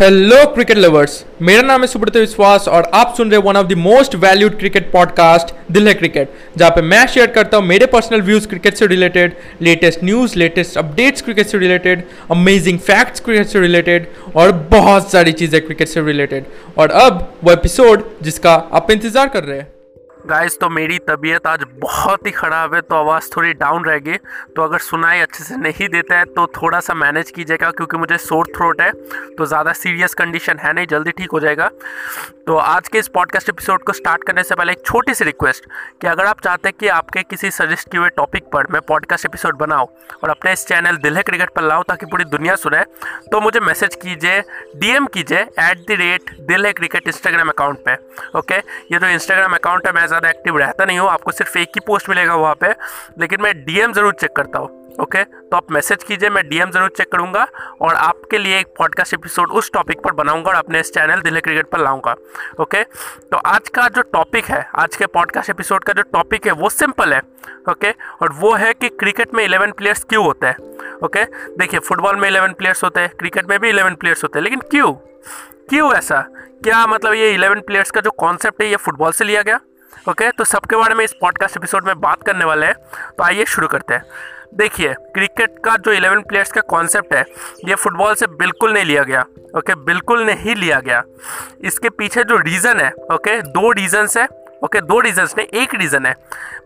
Hello cricket lovers मेरा नाम है सुब्रत विश्वास और आप सुन रहे one of the most valued cricket podcast Dil Hai Cricket जहाँ पे मैं शेयर करता हूँ मेरे पर्सनल व्यूज़ क्रिकेट से related latest news latest updates cricket से रिलेटेड अमेजिंग फैक्ट्स क्रिकेट से रिलेटेड और बहुत सारी चीज़ें क्रिकेट से रिलेटेड और अब वो एपिसोड जिसका आप इंतज़ार कर रहे हैं। गाइस तो मेरी तबीयत आज बहुत ही ख़राब है तो आवाज़ थोड़ी डाउन रहेगी तो अगर सुनाई अच्छे से नहीं देता है तो थोड़ा सा मैनेज कीजिएगा, क्योंकि मुझे सोर थ्रोट है तो ज़्यादा सीरियस कंडीशन है नहीं, जल्दी ठीक हो जाएगा। तो आज के इस पॉडकास्ट एपिसोड को स्टार्ट करने से पहले एक छोटी सी रिक्वेस्ट कि अगर आप चाहते हैं कि आपके किसी सजेस्ट किए हुए टॉपिक पर मैं पॉडकास्ट एपिसोड बनाऊँ और अपने इस चैनल दिल है क्रिकेट पर लाऊँ ताकि पूरी दुनिया सुने तो मुझे मैसेज कीजिए डीएम कीजिए eight the great Dil Hai Cricket Instagram account पर ओके ये जो इंस्टाग्राम अकाउंट है, मैं ज़्यादा एक्टिव रहता नहीं हूँ, आपको सिर्फ़ एक ही पोस्ट मिलेगा वहाँ पर लेकिन मैं डीएम ज़रूर चेक करता हूँ ओके तो आप मैसेज कीजिए, मैं डीएम ज़रूर चेक करूँगा और आपके लिए एक पॉडकास्ट एपिसोड उस टॉपिक पर बनाऊँगा और अपने इस चैनल दिल्ली क्रिकेट पर लाऊँगा ओके तो आज का जो टॉपिक है, आज के पॉडकास्ट एपिसोड का जो टॉपिक है, वो सिंपल है ओके और वो है कि क्रिकेट में इलेवन प्लेयर्स क्यों होते हैं ओके देखिए फुटबॉल में इलेवन प्लेयर्स होते हैं क्रिकेट में भी इलेवन प्लेयर्स होते हैं, लेकिन क्यों? क्यों ऐसा? क्या मतलब ये इलेवन प्लेयर्स का जो कॉन्सेप्ट है, ये फुटबॉल से लिया गया? ओके तो सबके बारे में इस पॉडकास्ट एपिसोड में बात करने वाले हैं। तो आइए शुरू करते हैं। देखिए क्रिकेट का जो 11 प्लेयर्स का कॉन्सेप्ट है, ये फुटबॉल से बिल्कुल नहीं लिया गया। ओके, बिल्कुल नहीं लिया गया। इसके पीछे जो रीज़न है, ओके, दो रीजन्स है। ओके, दो रीजन ने एक रीज़न है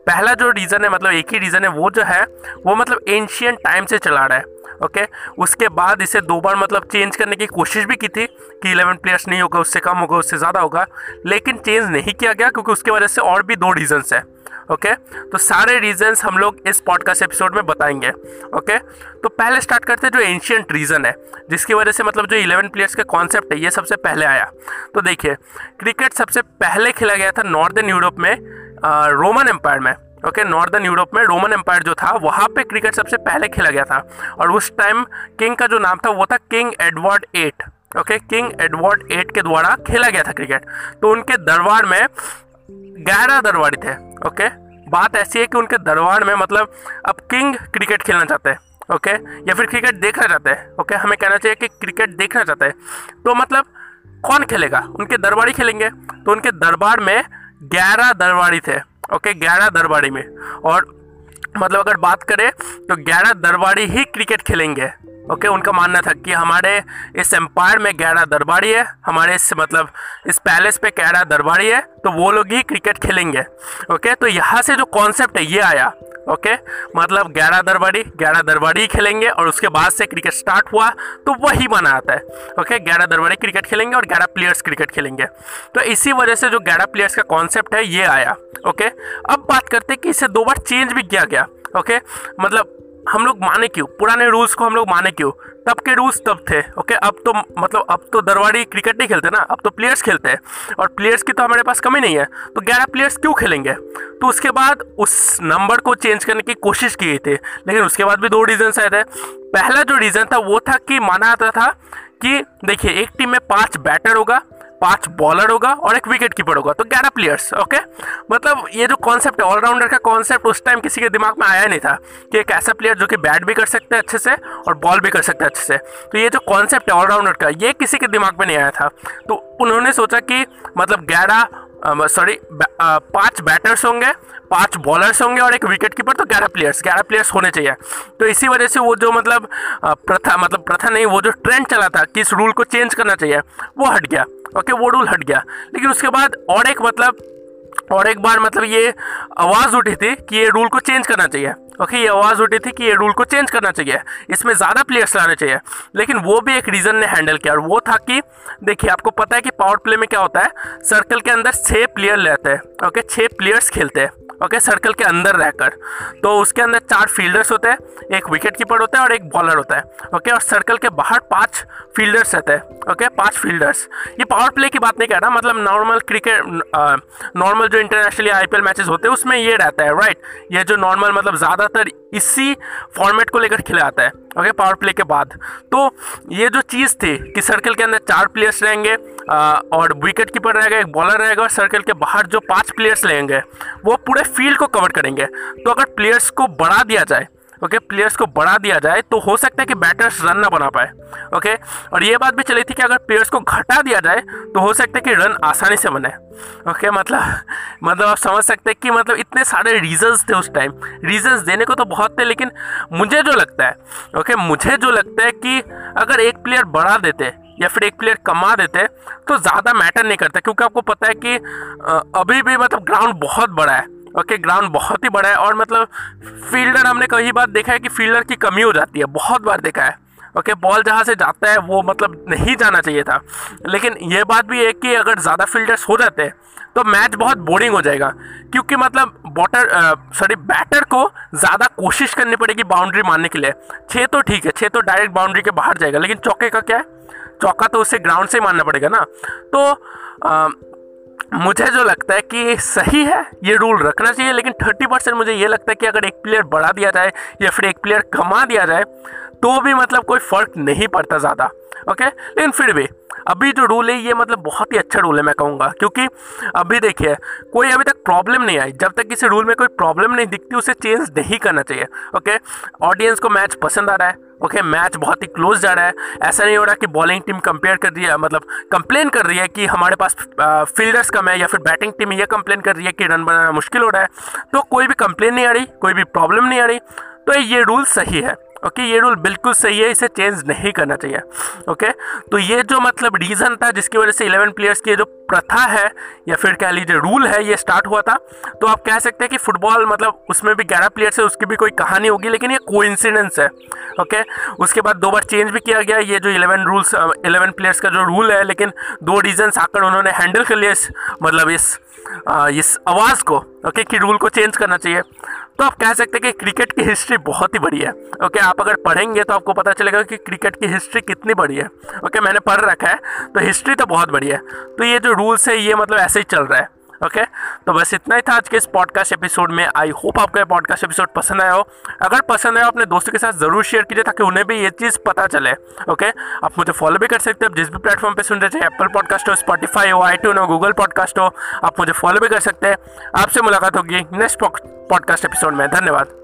पहला जो रीज़न है मतलब एक ही रीज़न है, वो जो है, वो मतलब एंशियन टाइम से चला रहा है, ओके okay? उसके बाद इसे दो बार मतलब चेंज करने की कोशिश भी की थी कि इलेवन प्लेयर्स नहीं होगा, उससे कम होगा, उससे ज़्यादा होगा, लेकिन चेंज नहीं किया गया क्योंकि उसके वजह से और भी दो रीजन्स है ओके? तो सारे रीजंस हम लोग इस पॉडकास्ट एपिसोड में बताएँगे, ओके? तो पहले स्टार्ट करते हैं जो एंशियंट रीज़न है, जिसकी वजह से मतलब जो इलेवन प्लेयर्स का कॉन्सेप्ट है, ये सबसे पहले आया। तो देखिए क्रिकेट सबसे पहले खेला गया था नॉर्दर्न यूरोप में रोमन एम्पायर में, ओके? नॉर्दर्न यूरोप में रोमन एम्पायर जो था, वहाँ पे क्रिकेट सबसे पहले खेला गया था। और उस टाइम किंग का जो नाम था, वो था King Edward eight okay? King Edward eight के द्वारा खेला गया था क्रिकेट तो उनके दरबार में ग्यारह दरबारी थे, ओके? बात ऐसी है कि उनके दरबार में मतलब अब किंग क्रिकेट खेलना चाहते हैं, ओके? या फिर क्रिकेट देखना चाहते हैं, ओके? हमें कहना चाहिए कि क्रिकेट देखना चाहते हैं। तो मतलब कौन खेलेगा? उनके दरबारी खेलेंगे। तो उनके दरबार में ग्यारह दरबारी थे, ओके? ग्यारह दरबारी में। और मतलब अगर बात करें तो ग्यारह दरबारी ही क्रिकेट खेलेंगे। ओके, उनका मानना था कि हमारे इस एम्पायर में ग्यारह दरबारी है, हमारे इस मतलब इस पैलेस पे ग्यारह दरबारी है तो वो लोग ही क्रिकेट खेलेंगे, ओके? तो यहाँ से जो कॉन्सेप्ट है, ये आया, ओके? मतलब ग्यारह दरबारी ग्यारह दरबारी खेलेंगे और उसके बाद से क्रिकेट स्टार्ट हुआ तो वही बना आता है, ओके? ग्यारह दरबारी क्रिकेट खेलेंगे और ग्यारह प्लेयर्स क्रिकेट खेलेंगे। तो इसी वजह से जो ग्यारह प्लेयर्स का कॉन्सेप्ट है, ये आया, ओके? अब बात करते हैं कि इसे दो बार चेंज भी किया गया, ओके? मतलब हम लोग माने क्यों? पुराने रूल्स को हम लोग माने क्यों? तब के रूल्स तब थे ओके अब तो मतलब अब तो दरवाड़ी क्रिकेट नहीं खेलते ना, अब तो प्लेयर्स खेलते हैं। और प्लेयर्स की तो हमारे पास कमी नहीं है। तो ग्यारह प्लेयर्स क्यों खेलेंगे? तो उसके बाद उस नंबर को चेंज करने की कोशिश की गई थी। लेकिन उसके बाद भी दो रीजन आए थे। पहला जो रीज़न था वो था कि माना जाता था कि, देखिए, एक टीम में पाँच बैटर होगा पाँच बॉलर होगा और एक विकेट कीपर होगा। तो ग्यारह प्लेयर्स ओके मतलब ये जो कॉन्सेप्ट है ऑलराउंडर का कॉन्सेप्ट उस टाइम किसी के दिमाग में आया नहीं था कि एक ऐसा प्लेयर जो कि बैट भी कर सकते हैं अच्छे से और बॉल भी कर सकते हैं अच्छे से। तो ये जो कॉन्सेप्ट है ऑलराउंडर का, ये किसी के दिमाग में नहीं आया था। तो उन्होंने सोचा कि मतलब ग्यारह सॉरी पाँच बैटर्स होंगे, पाँच बॉलर्स होंगे और एक विकेट कीपर तो ग्यारह प्लेयर्स ग्यारह प्लेयर्स होने चाहिए। तो इसी वजह से वो जो मतलब प्रथा मतलब प्रथा नहीं, वो जो ट्रेंड चला था कि इस रूल को चेंज करना चाहिए, वो हट गया। ओके, वो रूल हट गया। लेकिन उसके बाद और एक मतलब और एक बार मतलब ये आवाज़ उठी थी कि ये रूल को चेंज करना चाहिए। ओके, ये आवाज़ उठी थी कि ये रूल को चेंज करना चाहिए। इसमें ज़्यादा प्लेयर्स लाने चाहिए। लेकिन वो भी एक रीज़न ने हैंडल किया और वो था कि, देखिए, आपको पता है कि पावर प्ले में क्या होता है? सर्कल के अंदर छः प्लेयर रहते हैं। ओके छः प्लेयर्स खेलते हैं। ओके, सर्कल के अंदर रहकर। तो उसके अंदर चार फील्डर्स होते हैं, एक विकेट कीपर होता है और एक बॉलर होता है, ओके? और सर्कल के बाहर पाँच फील्डर्स रहते हैं, ओके? पाँच फील्डर्स ये पावर प्ले की बात नहीं कह रहा मतलब नॉर्मल क्रिकेट नॉर्मल जो इंटरनेशनल इंटरनेशनली आईपीएल मैचेस होते हैं, उसमें ये रहता है राइट ये जो नॉर्मल मतलब ज़्यादातर इसी फॉर्मेट को लेकर खेला जाता है, ओके? पावर प्ले के बाद। तो ये जो चीज़ थी कि सर्कल के अंदर चार प्लेयर्स रहेंगे और विकेट कीपर रहेगा एक बॉलर रहेगा और सर्कल के बाहर जो पाँच प्लेयर्स लेंगे वो पूरे फ़ील्ड को कवर करेंगे तो अगर प्लेयर्स को बढ़ा दिया जाए ओके okay, प्लेयर्स को बढ़ा दिया जाए तो हो सकता है कि बैटर्स रन ना बना पाए ओके okay? और ये बात भी चली थी कि अगर प्लेयर्स को घटा दिया जाए तो हो सकता है कि रन आसानी से बने ओके okay? मतलब मतलब आप समझ सकते हैं कि मतलब इतने सारे रीजंस थे उस टाइम रीजंस देने को तो बहुत थे लेकिन मुझे जो लगता है ओके मुझे जो लगता है कि अगर एक प्लेयर बढ़ा देते या फिर एक प्लेयर कमा देते तो ज़्यादा मैटर नहीं करता, क्योंकि आपको पता है कि अभी भी मतलब ग्राउंड बहुत बड़ा है ओके ग्राउंड बहुत ही बड़ा है, और मतलब फील्डर हमने कई बार देखा है कि फील्डर की कमी हो जाती है, बहुत बार देखा है ओके बॉल जहाँ से जाता है, वो मतलब नहीं जाना चाहिए था, लेकिन ये बात भी है कि अगर ज़्यादा फील्डर्स हो जाते हैं तो मैच बहुत बोरिंग हो जाएगा, क्योंकि मतलब बॉटर सॉरी बैटर को ज़्यादा कोशिश करनी पड़ेगी बाउंड्री मारने के लिए छः तो ठीक है छः तो डायरेक्ट बाउंड्री के बाहर जाएगा, लेकिन चौके का क्या है? चौका तो उसे ग्राउंड से मानना पड़ेगा ना। तो आ, मुझे जो लगता है कि सही है ये रूल रखना चाहिए लेकिन थर्टी परसेंट मुझे ये लगता है कि अगर एक प्लेयर बढ़ा दिया जाए या फिर एक प्लेयर कमा दिया जाए तो भी मतलब कोई फ़र्क नहीं पड़ता ज़्यादा ओके लेकिन फिर भी अभी जो रूल है ये मतलब बहुत ही अच्छा रूल है मैं कहूँगा क्योंकि अभी देखिए कोई अभी तक प्रॉब्लम नहीं आई। जब तक किसी रूल में कोई प्रॉब्लम नहीं दिखती उसे चेंज नहीं करना चाहिए ओके ऑडियंस को मैच पसंद आ रहा है ओके okay, मैच बहुत ही क्लोज जा रहा है। ऐसा नहीं हो रहा कि बॉलिंग टीम कंपेयर कर रही है मतलब कंप्लेन कर रही है कि हमारे पास फील्डर्स कम है या फिर बैटिंग टीम ये कंप्लेन कर रही है कि रन बनाना मुश्किल हो रहा है। तो कोई भी कंप्लेन नहीं आ रही कोई भी प्रॉब्लम नहीं आ रही। तो ये रूल सही है। ओके ये रूल बिल्कुल सही है, इसे चेंज नहीं करना चाहिए। ओके तो ये जो मतलब रीज़न था जिसकी वजह से 11 प्लेयर्स की जो प्रथा है, या फिर कह लीजिए रूल है, ये स्टार्ट हुआ था तो आप कह सकते हैं कि फुटबॉल मतलब उसमें भी 11 प्लेयर्स है, उसकी भी कोई कहानी होगी, लेकिन ये कोइंसिडेंस है। ओके उसके बाद दो बार चेंज भी किया गया, ये जो 11 रूल्स 11 प्लेयर्स का जो रूल है, लेकिन दो रीजन्स आकर उन्होंने हैंडल कर लिया इस मतलब इस इस आवाज़ को। ओके कि रूल को चेंज करना चाहिए। तो आप कह सकते हैं कि क्रिकेट की हिस्ट्री बहुत ही बड़ी है। ओके, आप अगर पढ़ेंगे तो आपको पता चलेगा कि क्रिकेट की हिस्ट्री कितनी बड़ी है। ओके, मैंने पढ़ रखा है तो हिस्ट्री तो बहुत बड़ी है। तो ये जो रूल्स है, ये मतलब ऐसे ही चल रहा है। ओके तो बस इतना ही था आज के इस पॉडकास्ट एपिसोड में। आई होप आपको ये पॉडकास्ट एपिसोड पसंद आया हो। अगर पसंद आया अपने दोस्तों के साथ ज़रूर शेयर कीजिए ताकि उन्हें भी ये चीज़ पता चले। ओके, आप मुझे फॉलो भी कर सकते हैं। जिस भी प्लेटफॉर्म पे सुन रहे चाहे एप्पल पॉडकास्ट हो स्पॉटीफाई हो आई हो गूगल पॉडकास्ट हो, आप मुझे फॉलो भी कर सकते हैं। आपसे मुलाकात होगी। नेक्स्ट पॉडकास्ट एपिसोड में। धन्यवाद।